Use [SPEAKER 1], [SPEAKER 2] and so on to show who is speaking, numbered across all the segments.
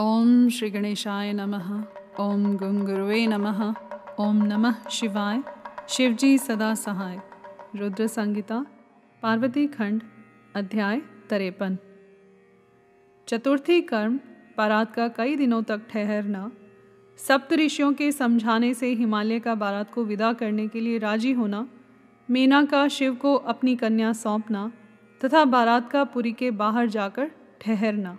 [SPEAKER 1] ओम श्री गणेशाय नमः। ओम गुंगुरुवे नमः। ओम नमः शिवाय। शिवजी सदा सहाय। रुद्र संगीता पार्वती खंड, अध्याय तरेपन। चतुर्थी कर्म, बारात का कई दिनों तक ठहरना। सप्त ऋषियों के समझाने से हिमालय का बारात को विदा करने के लिए राज़ी होना। मीना का शिव को अपनी कन्या सौंपना। तथा बारात का पुरी के बाहर जाकर ठहरना।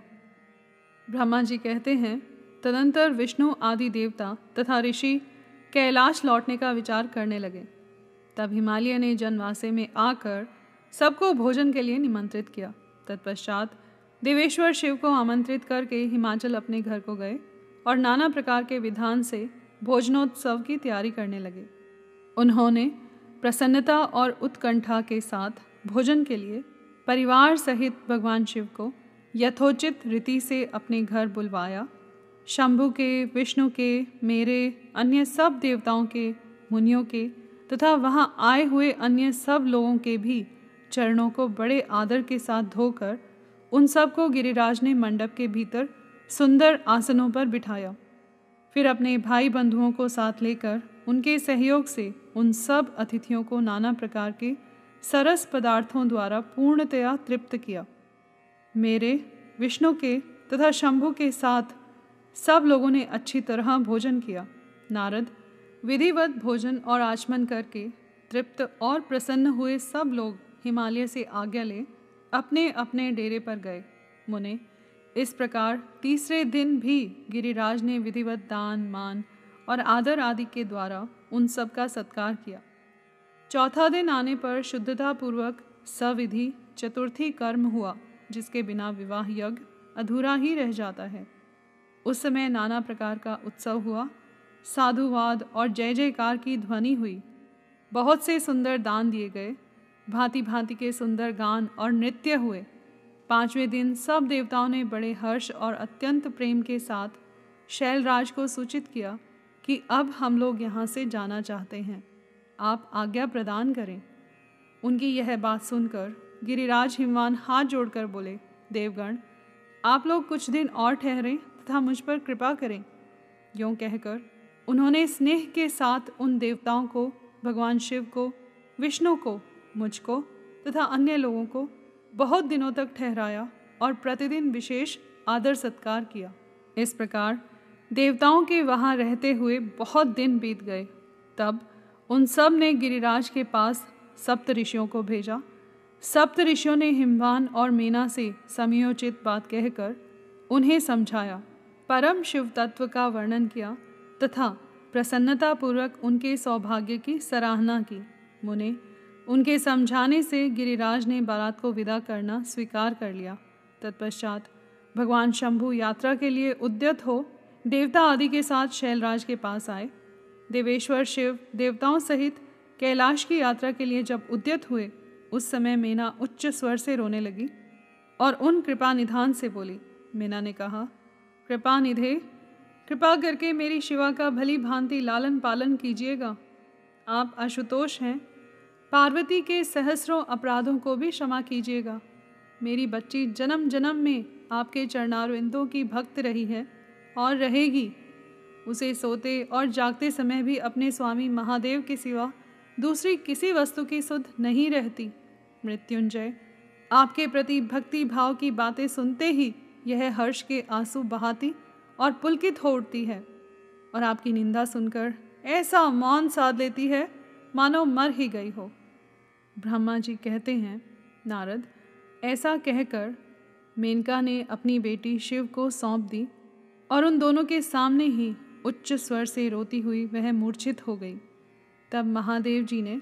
[SPEAKER 1] ब्रह्मा जी कहते हैं, तदंतर विष्णु आदि देवता तथा ऋषि कैलाश लौटने का विचार करने लगे। तब हिमालय ने जनवासे में आकर सबको भोजन के लिए निमंत्रित किया। तत्पश्चात देवेश्वर शिव को आमंत्रित करके हिमाचल अपने घर को गए और नाना प्रकार के विधान से भोजनोत्सव की तैयारी करने लगे। उन्होंने प्रसन्नता और उत्कंठा के साथ भोजन के लिए परिवार सहित भगवान शिव को यथोचित रीति से अपने घर बुलवाया। शंभु के, विष्णु के, मेरे, अन्य सब देवताओं के, मुनियों के तथा वहाँ आए हुए अन्य सब लोगों के भी चरणों को बड़े आदर के साथ धोकर उन सबको गिरिराज ने मंडप के भीतर सुंदर आसनों पर बिठाया। फिर अपने भाई बंधुओं को साथ लेकर उनके सहयोग से उन सब अतिथियों को नाना प्रकार के सरस पदार्थों द्वारा पूर्णतया तृप्त किया। मेरे, विष्णु के तथा शंभु के साथ सब लोगों ने अच्छी तरह भोजन किया। नारद, विधिवत भोजन और आचमन करके तृप्त और प्रसन्न हुए सब लोग हिमालय से आज्ञा ले अपने अपने डेरे पर गए। मुने, इस प्रकार तीसरे दिन भी गिरिराज ने विधिवत दान, मान और आदर आदि के द्वारा उन सब का सत्कार किया। चौथा दिन आने पर शुद्धतापूर्वक सविधि, चतुर्थी कर्म हुआ। जिसके बिना विवाह यज्ञ अधूरा ही रह जाता है। उस समय नाना प्रकार का उत्सव हुआ। साधुवाद और जय जयकार की ध्वनि हुई। बहुत से सुंदर दान दिए गए। भांति भांति के सुंदर गान और नृत्य हुए। पाँचवें दिन सब देवताओं ने बड़े हर्ष और अत्यंत प्रेम के साथ शैलराज को सूचित किया कि अब हम लोग यहाँ से जाना चाहते हैं। आप आज्ञा प्रदान करें। उनकी यह बात सुनकर गिरिराज हिमवान हाथ जोड़कर बोले, देवगण, आप लोग कुछ दिन और ठहरें तथा मुझ पर कृपा करें। यूँ कहकर उन्होंने स्नेह के साथ उन देवताओं को, भगवान शिव को, विष्णु को मुझको तथा अन्य लोगों को बहुत दिनों तक ठहराया और प्रतिदिन विशेष आदर सत्कार किया। इस प्रकार देवताओं के वहाँ रहते हुए बहुत दिन बीत गए। तब उन सबने गिरिराज के पास सप्त ऋषियों को भेजा सप्त ऋषियों ने हिमवान और मीना से समयोचित बात कहकर उन्हें समझाया। परम शिव तत्व का वर्णन किया तथा प्रसन्नतापूर्वक उनके सौभाग्य की सराहना की। मुने, उनके समझाने से गिरिराज ने बारात को विदा करना स्वीकार कर लिया। तत्पश्चात भगवान शंभु यात्रा के लिए उद्यत हो देवता आदि के साथ शैलराज के पास आए। देवेश्वर शिव देवताओं सहित कैलाश की यात्रा के लिए जब उद्यत हुए उस समय मीना उच्च स्वर से रोने लगी और उन कृपा निधान से बोली, मीना ने कहा कृपा निधे कृपा करके मेरी शिवा का भली भांति लालन पालन कीजिएगा। आप आशुतोष हैं। पार्वती के सहस्रों अपराधों को भी क्षमा कीजिएगा। मेरी बच्ची जन्म जन्म में आपके चरणारविंदों की भक्त रही है और रहेगी। उसे सोते और जागते समय भी अपने स्वामी महादेव के सिवा दूसरी किसी वस्तु की सुध नहीं रहती। मृत्युंजय, आपके प्रति भक्ति भाव की बातें सुनते ही यह हर्ष के आँसू बहाती और पुलकित हो उठती है। और आपकी निंदा सुनकर, ऐसा मौन साध लेती है, मानो मर ही गई हो। ब्रह्मा जी कहते हैं, नारद, ऐसा कहकर मेनका ने अपनी बेटी शिव को सौंप दी और उन दोनों के सामने ही उच्च स्वर से रोती हुई वह मूर्छित हो गई। तब महादेव जी ने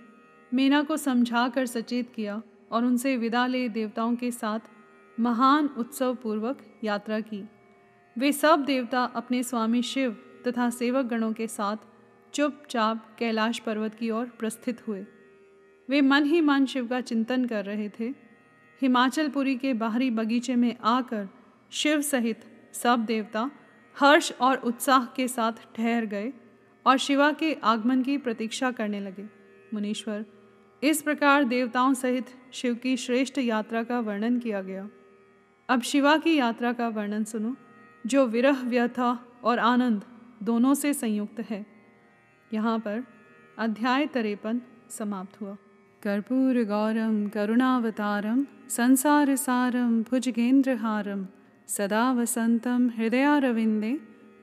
[SPEAKER 1] मीना को समझा कर सचेत किया और उनसे विदा ले देवताओं के साथ महान उत्सव पूर्वक यात्रा की। वे सब देवता अपने स्वामी शिव तथा सेवक गणों के साथ चुपचाप कैलाश पर्वत की ओर प्रस्थित हुए। वे मन ही मन शिव का चिंतन कर रहे थे। हिमाचलपुरी के बाहरी बगीचे में आकर शिव सहित सब देवता हर्ष और उत्साह के साथ ठहर गए। और शिवा के आगमन की प्रतीक्षा करने लगे। मुनीश्वर, इस प्रकार देवताओं सहित शिव की श्रेष्ठ यात्रा का वर्णन किया गया। अब शिवा की यात्रा का वर्णन सुनो, जो विरह, व्यथा और आनंद दोनों से संयुक्त है। यहाँ पर अध्याय तरेपन समाप्त हुआ। कर्पूर गौरम, करुणावतारम, संसार सारम भुजगेंद्रहारम सदा वसंतम, हृदयारविंदे।